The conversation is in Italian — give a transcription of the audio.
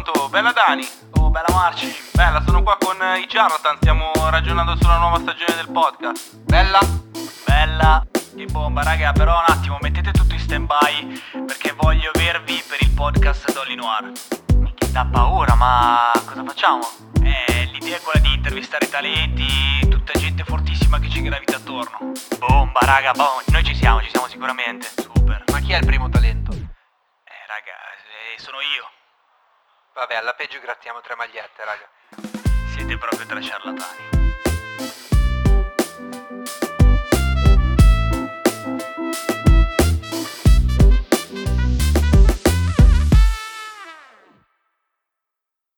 pronto? Bella Dani? Oh, bella Marci? Bella, sono qua con i Charlatan, stiamo ragionando sulla nuova stagione del podcast. Bella? Bella. Che bomba, raga, però un attimo, mettete tutto in stand-by perché voglio avervi per il podcast Dolly Noir. Che dà paura, ma cosa facciamo? Eh, l'idea è quella di intervistare talenti, tutta gente fortissima che ci gravita attorno. Bomba, raga, boh, noi ci siamo, ci siamo sicuramente. Super. Ma chi è il primo talento? Eh, raga, eh, sono io. Vabbè, alla peggio grattiamo tre magliette, raga. Siete proprio tre ciarlatani.